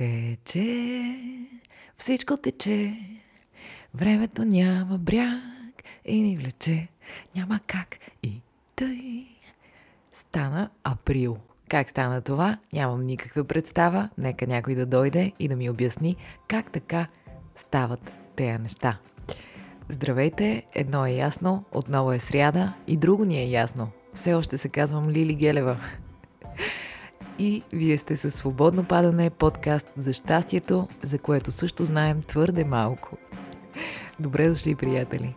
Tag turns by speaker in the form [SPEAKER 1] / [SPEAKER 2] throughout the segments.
[SPEAKER 1] Тече, всичко тече, времето няма бряг и ни влече, няма как и тъй. Стана април. Как стана това? Нямам никаква представа. Нека някой да дойде и да ми обясни как така стават тези неща. Здравейте, едно е ясно, отново е сряда и друго ни е ясно. Все още се казвам Лили Гелева. И вие сте със Свободно падане, подкаст за щастието, за което също знаем твърде малко. Добре дошли, приятели!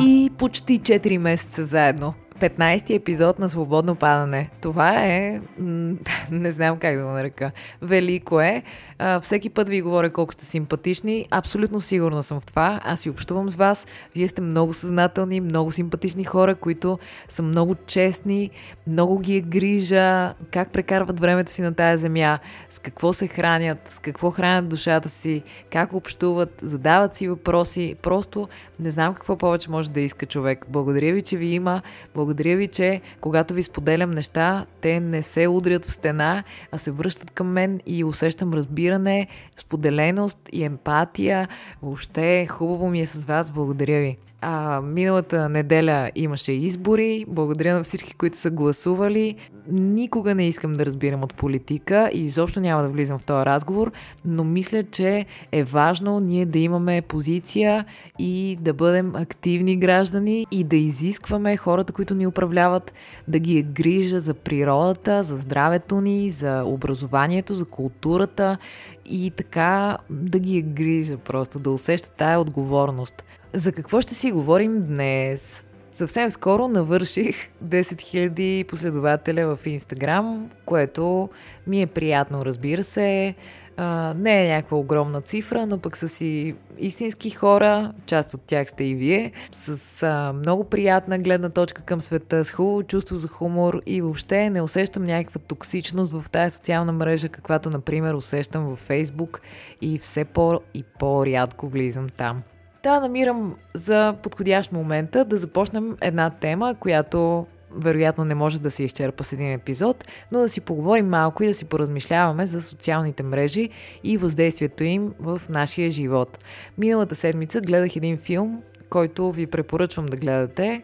[SPEAKER 1] И почти 4 месеца заедно. 15-ти епизод на Свободно падане. Това е... Не знам как да го нарека. Велико е. А, всеки път ви говоря колко сте симпатични. Абсолютно сигурна съм в това. Аз си общувам с вас. Вие сте много съзнателни, много симпатични хора, които са много честни, много ги е грижа как прекарват времето си на тая земя, с какво се хранят, с какво хранят душата си, как общуват, задават си въпроси. Просто не знам какво повече може да иска човек. Благодаря ви, че ви има. Благодаря ви, че когато ви споделям неща, те не се удрят в стена, а се връщат към мен и усещам разбиране, споделеност и емпатия. Въобще хубаво ми е с вас. Благодаря ви. А, миналата неделя имаше избори. Благодаря на всички, които са гласували. Никога не искам да разбирам от политика и изобщо няма да влизам в този разговор, но мисля, че е важно ние да имаме позиция и да бъдем активни граждани и да изискваме хората, които ни управляват, да ги е грижа за природата, за здравето ни, за образованието, за културата и така да ги е грижа просто, да усеща тая отговорност. За какво ще си говорим днес? Съвсем скоро навърших 10 000 последователя в Инстаграм, което ми е приятно, разбира се. Не е някаква огромна цифра, но пък са си истински хора, част от тях сте и вие, с много приятна гледна точка към света, с хубаво чувство за хумор и въобще не усещам някаква токсичност в тази социална мрежа, каквато, например, усещам във Фейсбук и все по- и по-рядко влизам там. Да, намирам за подходящ момента да започнем една тема, която вероятно не може да се изчерпа с един епизод, но да си поговорим малко и да си поразмишляваме за социалните мрежи и въздействието им в нашия живот. Миналата седмица гледах един филм, който ви препоръчвам да гледате.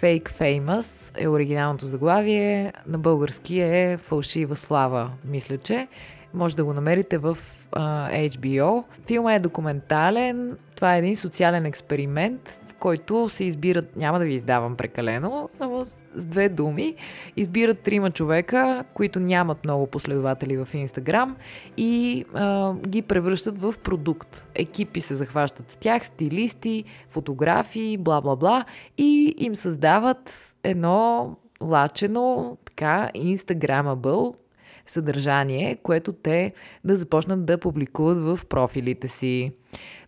[SPEAKER 1] Fake Famous е оригиналното заглавие, на български е Фалшива слава, мисля, че. Може да го намерите в uh, HBO. Филмът е документален, това е един социален експеримент, в който се избират, няма да ви издавам прекалено, но с две думи, избират трима човека, които нямат много последователи в Инстаграм и а, ги превръщат в продукт. Екипи се захващат с тях, стилисти, фотографии, бла-бла-бла и им създават едно лачено, така, инстаграмабъл съдържание, което те да започнат да публикуват в профилите си.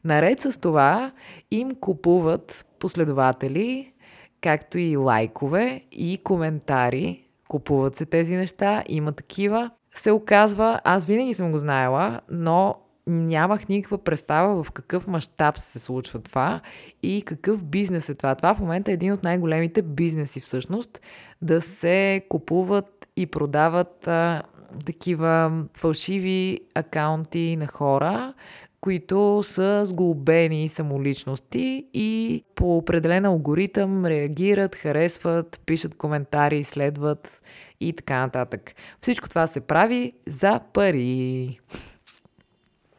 [SPEAKER 1] Наред с това им купуват последователи, както и лайкове и коментари. Купуват се тези неща, има такива. Се оказва, аз винаги съм го знаела, но нямах никаква представа в какъв мащаб се случва това и какъв бизнес е това. Това в момента е един от най-големите бизнеси всъщност, да се купуват и продават а, такива фалшиви акаунти на хора, които са сглобени самоличности и по определен алгоритъм реагират, харесват, пишат коментари, следват и така нататък. Всичко това се прави за пари.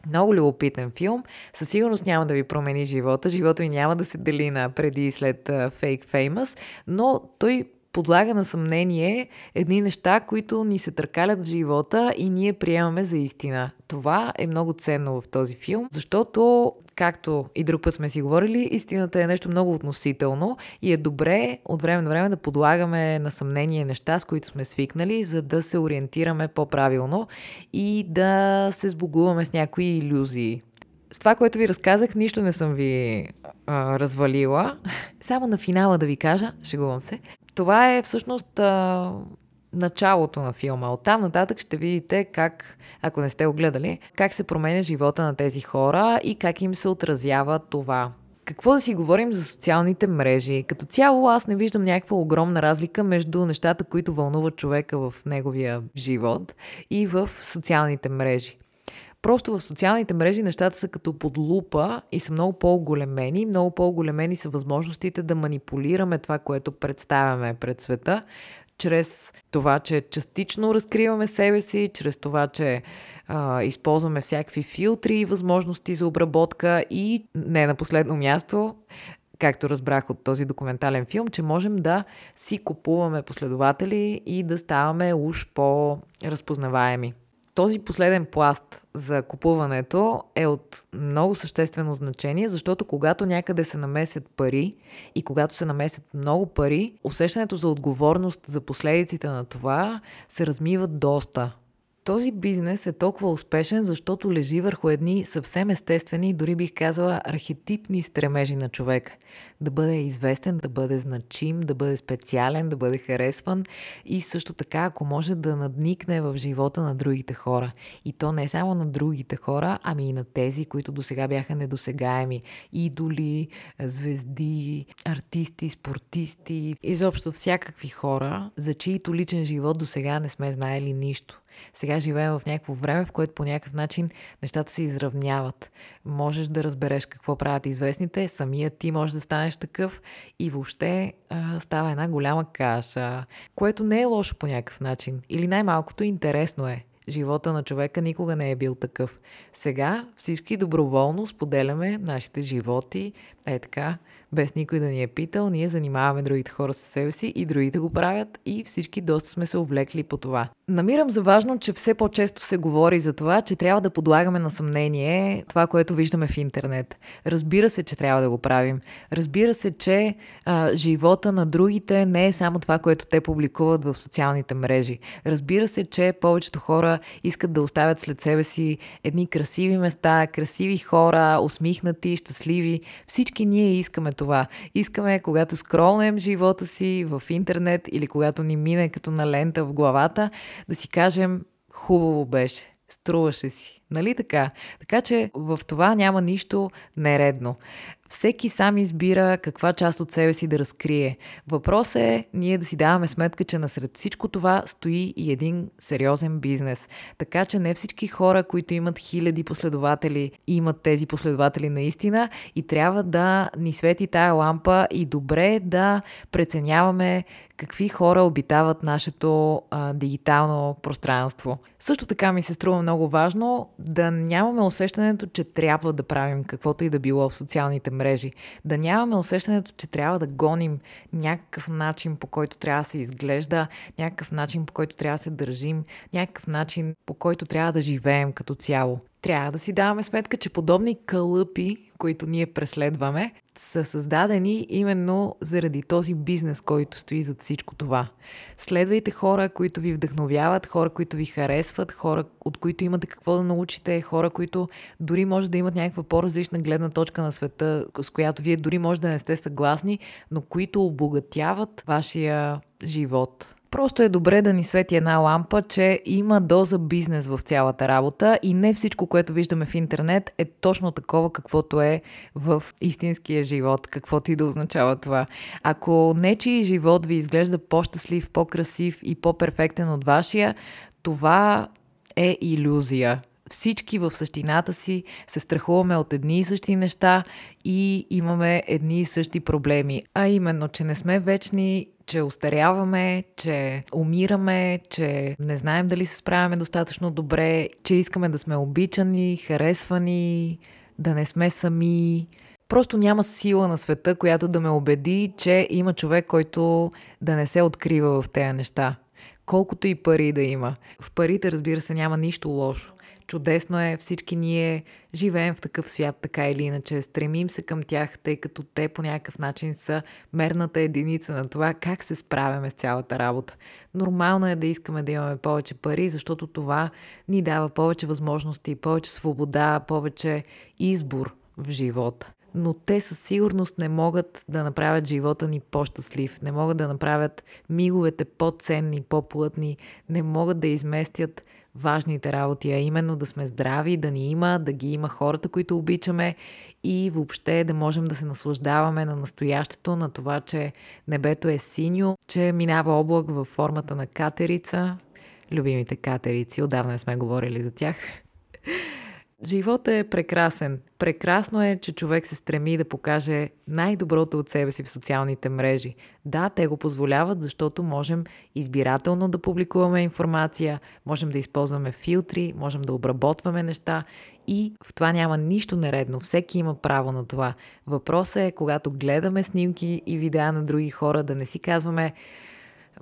[SPEAKER 1] Много любопитен филм. Със сигурност няма да ви промени живота. Живота ви няма да се дели на преди и след Fake Famous, но той подлага на съмнение едни неща, които ни се търкалят в живота и ние приемаме за истина. Това е много ценно в този филм, защото, както и друг път сме си говорили, истината е нещо много относително и е добре от време на време да подлагаме на съмнение неща, с които сме свикнали, за да се ориентираме по-правилно и да се сбогуваме с някои иллюзии с това, което ви разказах, нищо не съм ви а, развалила. Само на финала да ви кажа, шегувам се, това е всъщност а, началото на филма. Оттам нататък ще видите как, ако не сте го гледали, как се променя живота на тези хора и как им се отразява това. Какво да си говорим за социалните мрежи? Като цяло аз не виждам някаква огромна разлика между нещата, които вълнуват човека в неговия живот и в социалните мрежи. Просто в социалните мрежи нещата са като под лупа и са много по-големени. Много по-големени са възможностите да манипулираме това, което представяме пред света, чрез това, че частично разкриваме себе си, чрез това, че а, използваме всякакви филтри и възможности за обработка и не на последно място, както разбрах от този документален филм, че можем да си купуваме последователи и да ставаме уж по-разпознаваеми този последен пласт за купуването е от много съществено значение, защото когато някъде се намесят пари и когато се намесят много пари, усещането за отговорност за последиците на това се размива доста. Този бизнес е толкова успешен, защото лежи върху едни съвсем естествени, дори бих казала архетипни стремежи на човек. Да бъде известен, да бъде значим, да бъде специален, да бъде харесван и също така, ако може да надникне в живота на другите хора. И то не само на другите хора, ами и на тези, които до сега бяха недосегаеми. Идоли, звезди, артисти, спортисти, изобщо всякакви хора, за чието личен живот до сега не сме знаели нищо. Сега живеем в някакво време, в което по някакъв начин нещата се изравняват. Можеш да разбереш какво правят известните, самият ти можеш да станеш такъв и въобще а, става една голяма каша, което не е лошо по някакъв начин. Или най-малкото интересно е. Живота на човека никога не е бил такъв. Сега всички доброволно споделяме нашите животи, е така, без никой да ни е питал, ние занимаваме другите хора с себе си и другите го правят и всички доста сме се увлекли по това. Намирам за важно, че все по-често се говори за това, че трябва да подлагаме на съмнение това, което виждаме в интернет. Разбира се, че трябва да го правим. Разбира се, че а, живота на другите не е само това, което те публикуват в социалните мрежи. Разбира се, че повечето хора искат да оставят след себе си едни красиви места, красиви хора, усмихнати, щастливи. Всички ние искаме това. Искаме, когато скролнем живота си в интернет или когато ни мине като на лента в главата, да си кажем хубаво беше, струваше си. Нали така? Така че в това няма нищо нередно. Всеки сам избира каква част от себе си да разкрие. Въпрос е ние да си даваме сметка, че насред всичко това стои и един сериозен бизнес. Така че не всички хора, които имат хиляди последователи, имат тези последователи наистина и трябва да ни свети тая лампа и добре да преценяваме какви хора обитават нашето а, дигитално пространство. Също така ми се струва много важно да нямаме усещането, че трябва да правим каквото и да било в социалните мрежи. Да нямаме усещането, че трябва да гоним някакъв начин, по който трябва да се изглежда, някакъв начин, по който трябва да се държим, някакъв начин, по който трябва да живеем като цяло. Трябва да си даваме сметка, че подобни кълъпи, които ние преследваме, са създадени именно заради този бизнес, който стои зад всичко това. Следвайте хора, които ви вдъхновяват, хора, които ви харесват, хора, от които имате какво да научите, хора, които дори може да имат някаква по-различна гледна точка на света, с която вие дори може да не сте съгласни, но които обогатяват вашия живот. Просто е добре да ни свети една лампа, че има доза бизнес в цялата работа и не всичко, което виждаме в интернет е точно такова, каквото е в истинския живот, каквото и да означава това. Ако нечи живот ви изглежда по-щастлив, по-красив и по-перфектен от вашия, това е иллюзия всички в същината си се страхуваме от едни и същи неща и имаме едни и същи проблеми. А именно, че не сме вечни, че устаряваме, че умираме, че не знаем дали се справяме достатъчно добре, че искаме да сме обичани, харесвани, да не сме сами. Просто няма сила на света, която да ме убеди, че има човек, който да не се открива в тези неща. Колкото и пари да има. В парите, разбира се, няма нищо лошо. Чудесно е, всички ние живеем в такъв свят, така или иначе. Стремим се към тях, тъй като те по някакъв начин са мерната единица на това как се справяме с цялата работа. Нормално е да искаме да имаме повече пари, защото това ни дава повече възможности, повече свобода, повече избор в живота. но те със сигурност не могат да направят живота ни по-щастлив, не могат да направят миговете по-ценни, по-плътни, не могат да изместят важните работи, а именно да сме здрави, да ни има, да ги има хората, които обичаме и въобще да можем да се наслаждаваме на настоящето, на това, че небето е синьо, че минава облак във формата на катерица. Любимите катерици, отдавна не сме говорили за тях. Животът е прекрасен. Прекрасно е, че човек се стреми да покаже най-доброто от себе си в социалните мрежи. Да, те го позволяват, защото можем избирателно да публикуваме информация, можем да използваме филтри, можем да обработваме неща и в това няма нищо нередно. Всеки има право на това. Въпросът е, когато гледаме снимки и видеа на други хора, да не си казваме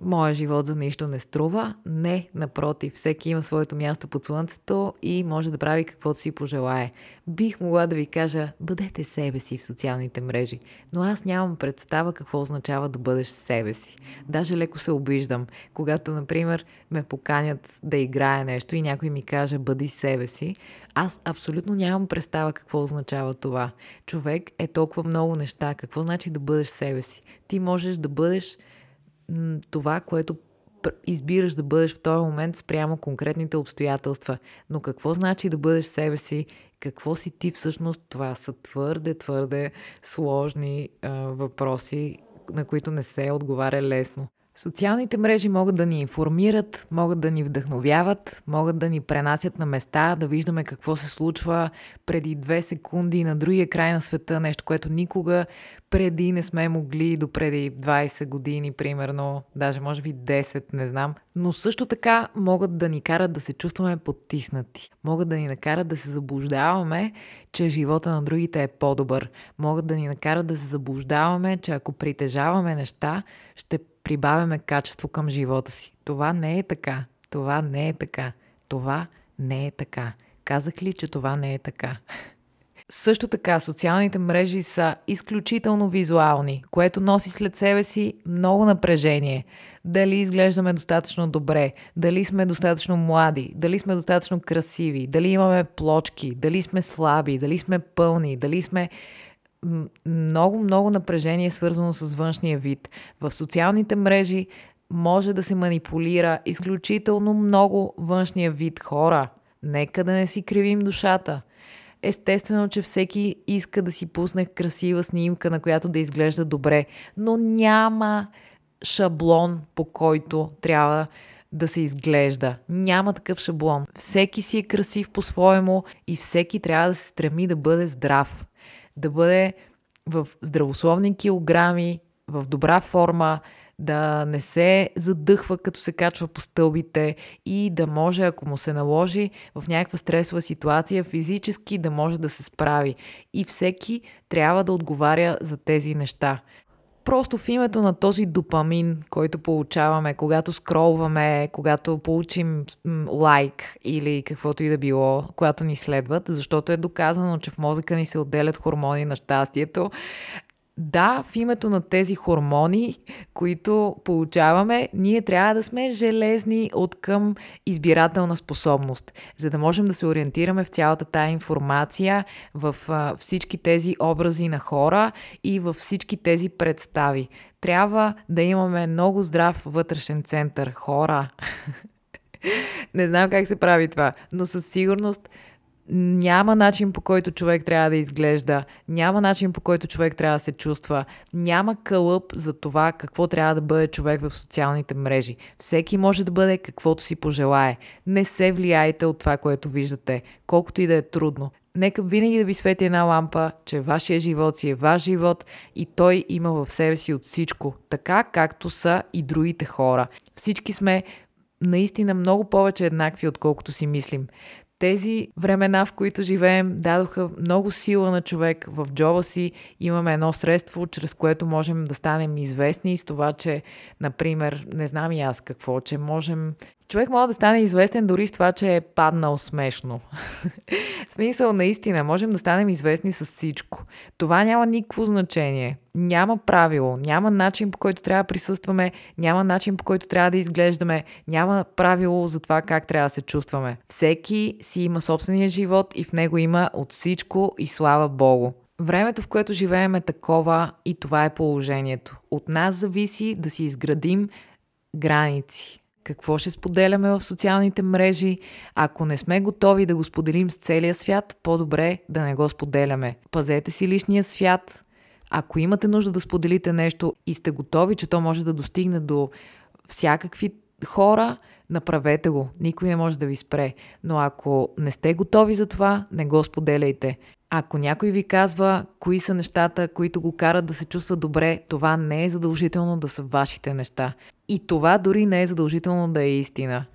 [SPEAKER 1] моя живот за нищо не струва. Не, напротив, всеки има своето място под слънцето и може да прави каквото си пожелае. Бих могла да ви кажа, бъдете себе си в социалните мрежи, но аз нямам представа какво означава да бъдеш себе си. Даже леко се обиждам, когато, например, ме поканят да играя нещо и някой ми каже бъди себе си, аз абсолютно нямам представа какво означава това. Човек е толкова много неща. Какво значи да бъдеш себе си? Ти можеш да бъдеш това, което избираш да бъдеш в този момент спрямо конкретните обстоятелства. Но какво значи да бъдеш себе си? Какво си ти всъщност? Това са твърде, твърде сложни а, въпроси, на които не се отговаря лесно. Социалните мрежи могат да ни информират, могат да ни вдъхновяват, могат да ни пренасят на места, да виждаме какво се случва преди две секунди на другия край на света, нещо, което никога преди не сме могли до преди 20 години, примерно, даже може би 10, не знам. Но също така могат да ни карат да се чувстваме потиснати. Могат да ни накарат да се заблуждаваме, че живота на другите е по-добър. Могат да ни накарат да се заблуждаваме, че ако притежаваме неща, ще прибавяме качество към живота си. Това не е така. Това не е така. Това не е така. Казах ли, че това не е така? Също така, социалните мрежи са изключително визуални, което носи след себе си много напрежение. Дали изглеждаме достатъчно добре, дали сме достатъчно млади, дали сме достатъчно красиви, дали имаме плочки, дали сме слаби, дали сме пълни, дали сме много, много напрежение е свързано с външния вид. В социалните мрежи може да се манипулира изключително много външния вид хора. Нека да не си кривим душата. Естествено, че всеки иска да си пусне красива снимка, на която да изглежда добре, но няма шаблон, по който трябва да се изглежда. Няма такъв шаблон. Всеки си е красив по-своему и всеки трябва да се стреми да бъде здрав да бъде в здравословни килограми, в добра форма, да не се задъхва като се качва по стълбите и да може, ако му се наложи в някаква стресова ситуация, физически да може да се справи. И всеки трябва да отговаря за тези неща просто в името на този допамин, който получаваме, когато скролваме, когато получим лайк или каквото и да било, когато ни следват, защото е доказано, че в мозъка ни се отделят хормони на щастието, да, в името на тези хормони, които получаваме, ние трябва да сме железни от към избирателна способност, за да можем да се ориентираме в цялата тая информация, в а, всички тези образи на хора и в всички тези представи. Трябва да имаме много здрав вътрешен център. Хора! Не знам как се прави това, но със сигурност няма начин по който човек трябва да изглежда, няма начин по който човек трябва да се чувства, няма кълъп за това какво трябва да бъде човек в социалните мрежи. Всеки може да бъде каквото си пожелае. Не се влияйте от това, което виждате, колкото и да е трудно. Нека винаги да ви свети една лампа, че вашия живот си е ваш живот и той има в себе си от всичко, така както са и другите хора. Всички сме наистина много повече еднакви, отколкото си мислим. Тези времена, в които живеем, дадоха много сила на човек. В джоба си имаме едно средство, чрез което можем да станем известни с това, че, например, не знам и аз какво, че можем човек може да стане известен дори с това, че е паднал смешно. Смисъл, наистина, можем да станем известни с всичко. Това няма никакво значение. Няма правило, няма начин по който трябва да присъстваме, няма начин по който трябва да изглеждаме, няма правило за това как трябва да се чувстваме. Всеки си има собствения живот и в него има от всичко и слава Богу. Времето, в което живеем е такова и това е положението. От нас зависи да си изградим граници. Какво ще споделяме в социалните мрежи? Ако не сме готови да го споделим с целия свят, по-добре да не го споделяме. Пазете си личния свят. Ако имате нужда да споделите нещо и сте готови, че то може да достигне до всякакви хора, направете го. Никой не може да ви спре. Но ако не сте готови за това, не го споделяйте. Ако някой ви казва кои са нещата, които го карат да се чувства добре, това не е задължително да са вашите неща. И това дори не е задължително да е истина.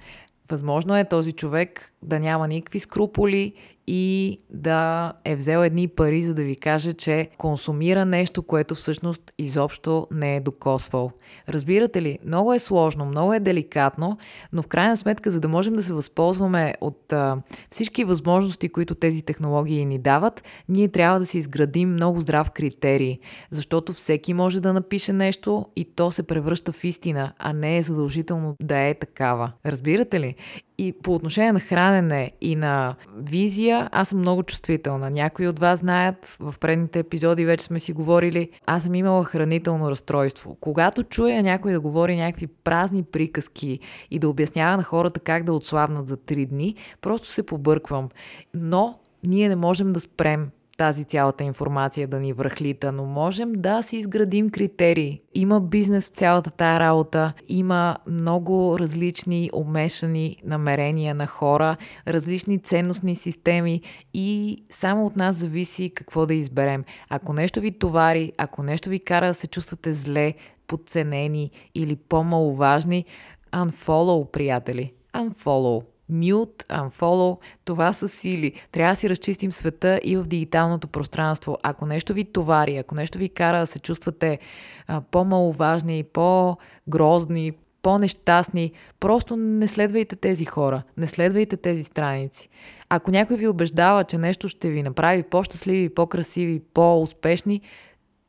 [SPEAKER 1] Възможно е този човек да няма никакви скруполи и да е взел едни пари, за да ви каже, че консумира нещо, което всъщност изобщо не е докосвал. Разбирате ли? Много е сложно, много е деликатно, но в крайна сметка, за да можем да се възползваме от а, всички възможности, които тези технологии ни дават, ние трябва да си изградим много здрав критерий, защото всеки може да напише нещо и то се превръща в истина, а не е задължително да е такава. Разбирате ли? И по отношение на хранене и на визия, аз съм много чувствителна. Някои от вас знаят, в предните епизоди вече сме си говорили, аз съм имала хранително разстройство. Когато чуя някой да говори някакви празни приказки и да обяснява на хората как да отслабнат за три дни, просто се побърквам. Но ние не можем да спрем тази цялата информация да ни връхлита, но можем да си изградим критерии. Има бизнес в цялата тая работа, има много различни умешани намерения на хора, различни ценностни системи и само от нас зависи какво да изберем. Ако нещо ви товари, ако нещо ви кара да се чувствате зле, подценени или по-маловажни, unfollow, приятели. Unfollow mute, unfollow, това са сили. Трябва да си разчистим света и в дигиталното пространство. Ако нещо ви товари, ако нещо ви кара да се чувствате а, по-маловажни, по-грозни, по-нещастни, просто не следвайте тези хора, не следвайте тези страници. Ако някой ви убеждава, че нещо ще ви направи по-щастливи, по-красиви, по-успешни,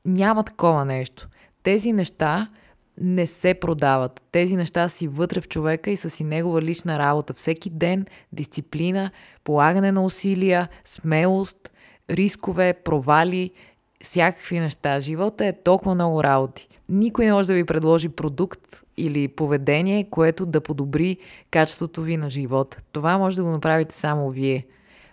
[SPEAKER 1] няма такова нещо. Тези неща не се продават. Тези неща си вътре в човека и са си негова лична работа. Всеки ден дисциплина, полагане на усилия, смелост, рискове, провали, всякакви неща. Живота е толкова много работи. Никой не може да ви предложи продукт или поведение, което да подобри качеството ви на живота. Това може да го направите само вие.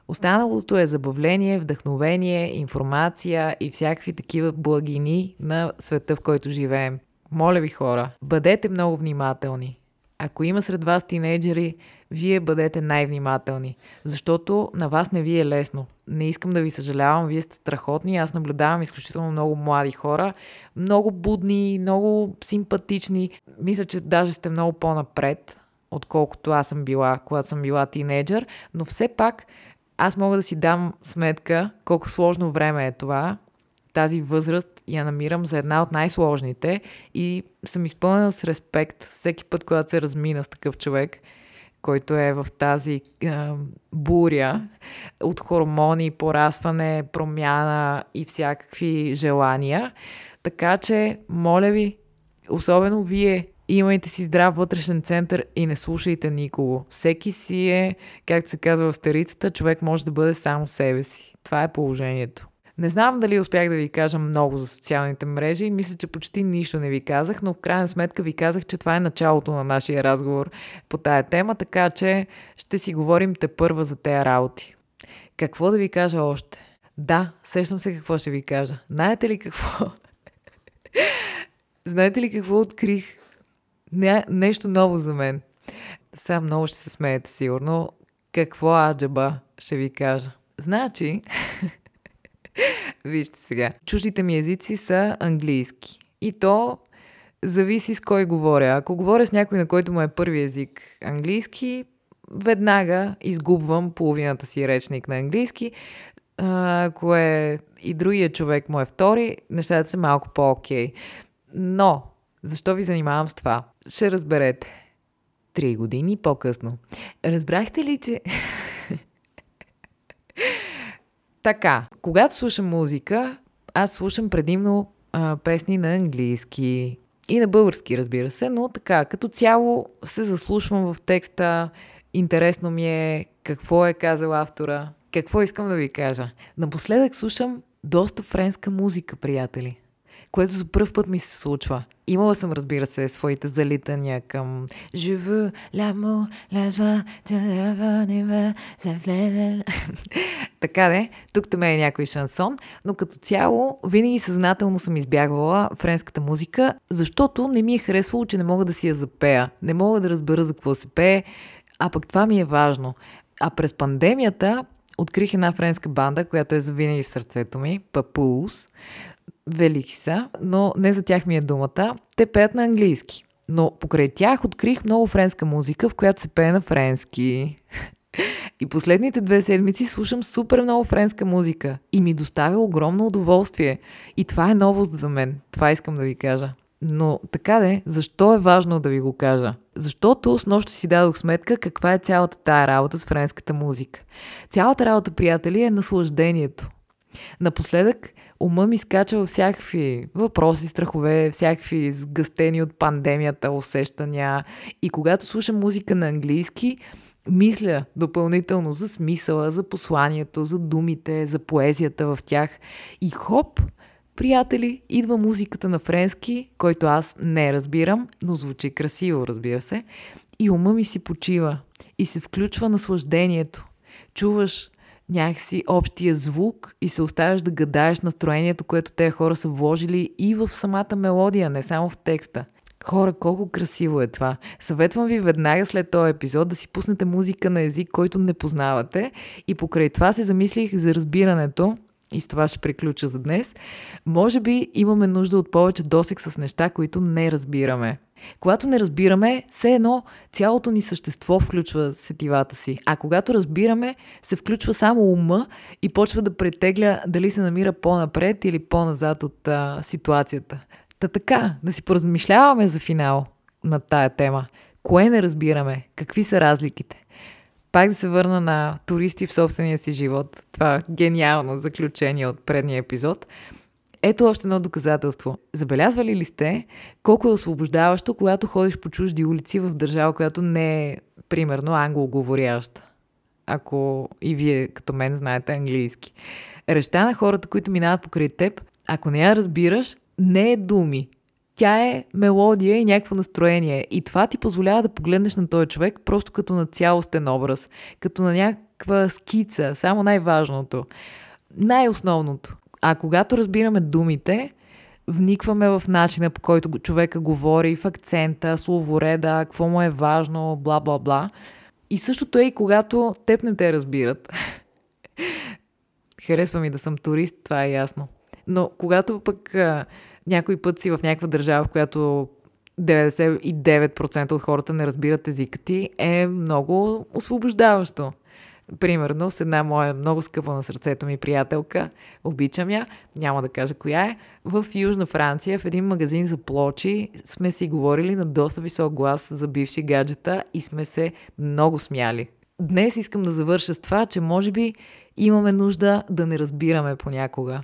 [SPEAKER 1] Останалото е забавление, вдъхновение, информация и всякакви такива благини на света, в който живеем. Моля ви хора, бъдете много внимателни. Ако има сред вас тинейджери, вие бъдете най-внимателни, защото на вас не ви е лесно. Не искам да ви съжалявам, вие сте страхотни. Аз наблюдавам изключително много млади хора, много будни, много симпатични. Мисля, че даже сте много по-напред, отколкото аз съм била, когато съм била тинейджър, но все пак аз мога да си дам сметка колко сложно време е това тази възраст я намирам за една от най-сложните и съм изпълнена с респект всеки път, когато се размина с такъв човек, който е в тази е, буря от хормони, порасване, промяна и всякакви желания. Така че, моля ви, особено вие, имайте си здрав вътрешен център и не слушайте никого. Всеки си е, както се казва в старицата, човек може да бъде само себе си. Това е положението. Не знам дали успях да ви кажа много за социалните мрежи. Мисля, че почти нищо не ви казах, но в крайна сметка ви казах, че това е началото на нашия разговор по тая тема, така че ще си говорим те първа за тези работи. Какво да ви кажа още? Да, сещам се какво ще ви кажа. Знаете ли какво? Знаете ли какво открих? Не, нещо ново за мен. Сега много ще се смеете сигурно. Какво аджаба ще ви кажа? Значи, Вижте сега. Чуждите ми езици са английски. И то зависи с кой говоря. Ако говоря с някой, на който му е първи език английски, веднага изгубвам половината си речник на английски. Ако е и другия човек му е втори, нещата са малко по-окей. Но, защо ви занимавам с това? Ще разберете. Три години по-късно. Разбрахте ли, че... Така, когато слушам музика, аз слушам предимно а, песни на английски и на български, разбира се, но така, като цяло се заслушвам в текста, интересно ми е какво е казал автора, какво искам да ви кажа. Напоследък слушам доста френска музика, приятели което за първ път ми се случва. Имала съм, разбира се, своите залитания към l'amour, la joie, Така де, тук там е някой шансон, но като цяло винаги съзнателно съм избягвала френската музика, защото не ми е харесвало, че не мога да си я запея. Не мога да разбера за какво се пее, а пък това ми е важно. А през пандемията открих една френска банда, която е завинаги в сърцето ми, Папулс велики са, но не за тях ми е думата. Те пеят на английски. Но покрай тях открих много френска музика, в която се пее на френски. И последните две седмици слушам супер много френска музика и ми доставя огромно удоволствие. И това е новост за мен. Това искам да ви кажа. Но така де, защо е важно да ви го кажа? Защото с нощ си дадох сметка каква е цялата тая работа с френската музика. Цялата работа, приятели, е наслаждението. Напоследък ума ми скача всякакви въпроси, страхове, всякакви сгъстени от пандемията усещания. И когато слушам музика на английски, мисля допълнително за смисъла, за посланието, за думите, за поезията в тях. И хоп, приятели, идва музиката на френски, който аз не разбирам, но звучи красиво, разбира се. И ума ми си почива и се включва наслаждението. Чуваш някакси общия звук и се оставяш да гадаеш настроението, което те хора са вложили и в самата мелодия, не само в текста. Хора, колко красиво е това. Съветвам ви веднага след този епизод да си пуснете музика на език, който не познавате и покрай това се замислих за разбирането и с това ще приключа за днес. Може би имаме нужда от повече досек с неща, които не разбираме. Когато не разбираме, все едно цялото ни същество включва сетивата си. А когато разбираме, се включва само ума и почва да претегля дали се намира по-напред или по-назад от а, ситуацията. Та така, да си поразмишляваме за финал на тая тема. Кое не разбираме? Какви са разликите? Пак да се върна на туристи в собствения си живот. Това гениално заключение от предния епизод – ето още едно доказателство. Забелязвали ли сте колко е освобождаващо, когато ходиш по чужди улици в държава, която не е, примерно, англоговоряща? Ако и вие, като мен, знаете английски. Реща на хората, които минават покрай теб, ако не я разбираш, не е думи. Тя е мелодия и някакво настроение. И това ти позволява да погледнеш на този човек просто като на цялостен образ, като на някаква скица, само най-важното, най-основното. А когато разбираме думите, вникваме в начина по който човека говори, в акцента, словореда, какво му е важно, бла-бла-бла. И същото е и когато теб не те разбират. Харесва ми да съм турист, това е ясно. Но когато пък някой път си в някаква държава, в която 99% от хората не разбират езика ти, е много освобождаващо. Примерно с една моя много скъпа на сърцето ми приятелка, обичам я, няма да кажа коя е, в Южна Франция, в един магазин за плочи, сме си говорили на доста висок глас за бивши гаджета и сме се много смяли. Днес искам да завърша с това, че може би имаме нужда да не разбираме понякога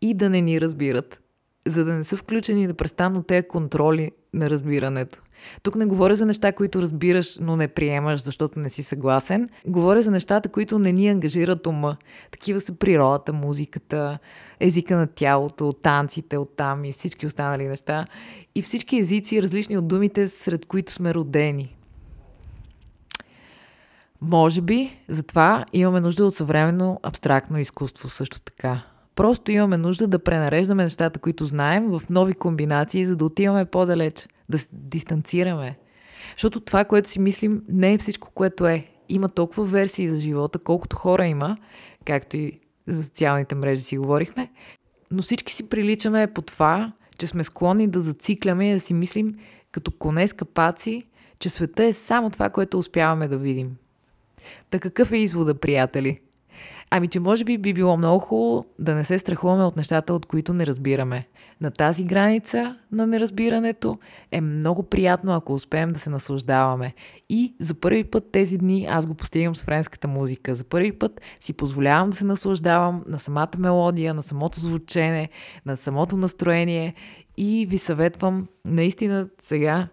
[SPEAKER 1] и да не ни разбират, за да не са включени непрестанно тези контроли на разбирането. Тук не говоря за неща, които разбираш, но не приемаш, защото не си съгласен. Говоря за нещата, които не ни ангажират ума. Такива са природата, музиката, езика на тялото, танците оттам и всички останали неща. И всички езици, различни от думите, сред които сме родени. Може би, затова имаме нужда от съвременно абстрактно изкуство също така. Просто имаме нужда да пренареждаме нещата, които знаем, в нови комбинации, за да отиваме по-далеч – да се дистанцираме. Защото това, което си мислим, не е всичко, което е. Има толкова версии за живота, колкото хора има, както и за социалните мрежи си говорихме, но всички си приличаме по това, че сме склонни да зацикляме и да си мислим като коне с капаци, че света е само това, което успяваме да видим. Та какъв е извода, приятели? Ами, че може би би било много хубаво да не се страхуваме от нещата, от които не разбираме. На тази граница на неразбирането е много приятно, ако успеем да се наслаждаваме. И за първи път тези дни аз го постигам с френската музика. За първи път си позволявам да се наслаждавам на самата мелодия, на самото звучене, на самото настроение и ви съветвам наистина сега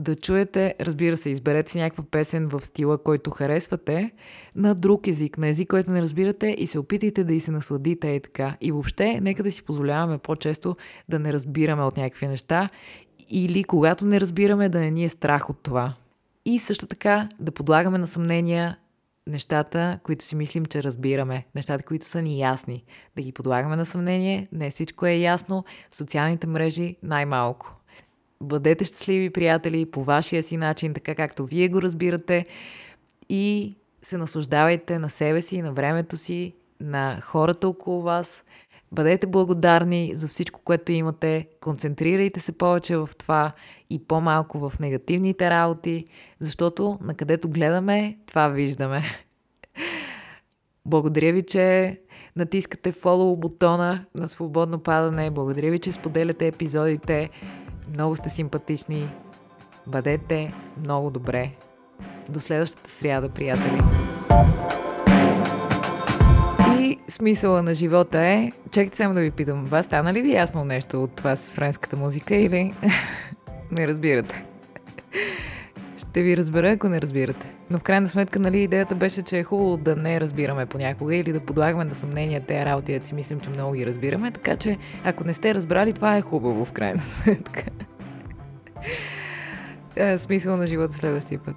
[SPEAKER 1] да чуете, разбира се, изберете си някаква песен в стила, който харесвате, на друг език, на език, който не разбирате и се опитайте да и се насладите и така. И въобще, нека да си позволяваме по-често да не разбираме от някакви неща или когато не разбираме да не ни е страх от това. И също така да подлагаме на съмнения нещата, които си мислим, че разбираме, нещата, които са ни ясни. Да ги подлагаме на съмнение, не всичко е ясно, в социалните мрежи най-малко. Бъдете щастливи, приятели, по вашия си начин, така както вие го разбирате и се наслаждавайте на себе си, на времето си, на хората около вас. Бъдете благодарни за всичко, което имате. Концентрирайте се повече в това и по-малко в негативните работи, защото на където гледаме, това виждаме. Благодаря ви, че натискате фолоу бутона на свободно падане. Благодаря ви, че споделяте епизодите. Много сте симпатични. Бъдете много добре. До следващата сряда, приятели. И смисъла на живота е... Чекайте само да ви питам. Вас стана ли ви ясно нещо от това с френската музика или не разбирате? Ще ви разбера, ако не разбирате. Но в крайна сметка, нали, идеята беше, че е хубаво да не разбираме понякога или да подлагаме на съмнение тези работи, си мислим, че много ги разбираме. Така че, ако не сте разбрали, това е хубаво в крайна сметка. Е, смисъл на живота следващия път.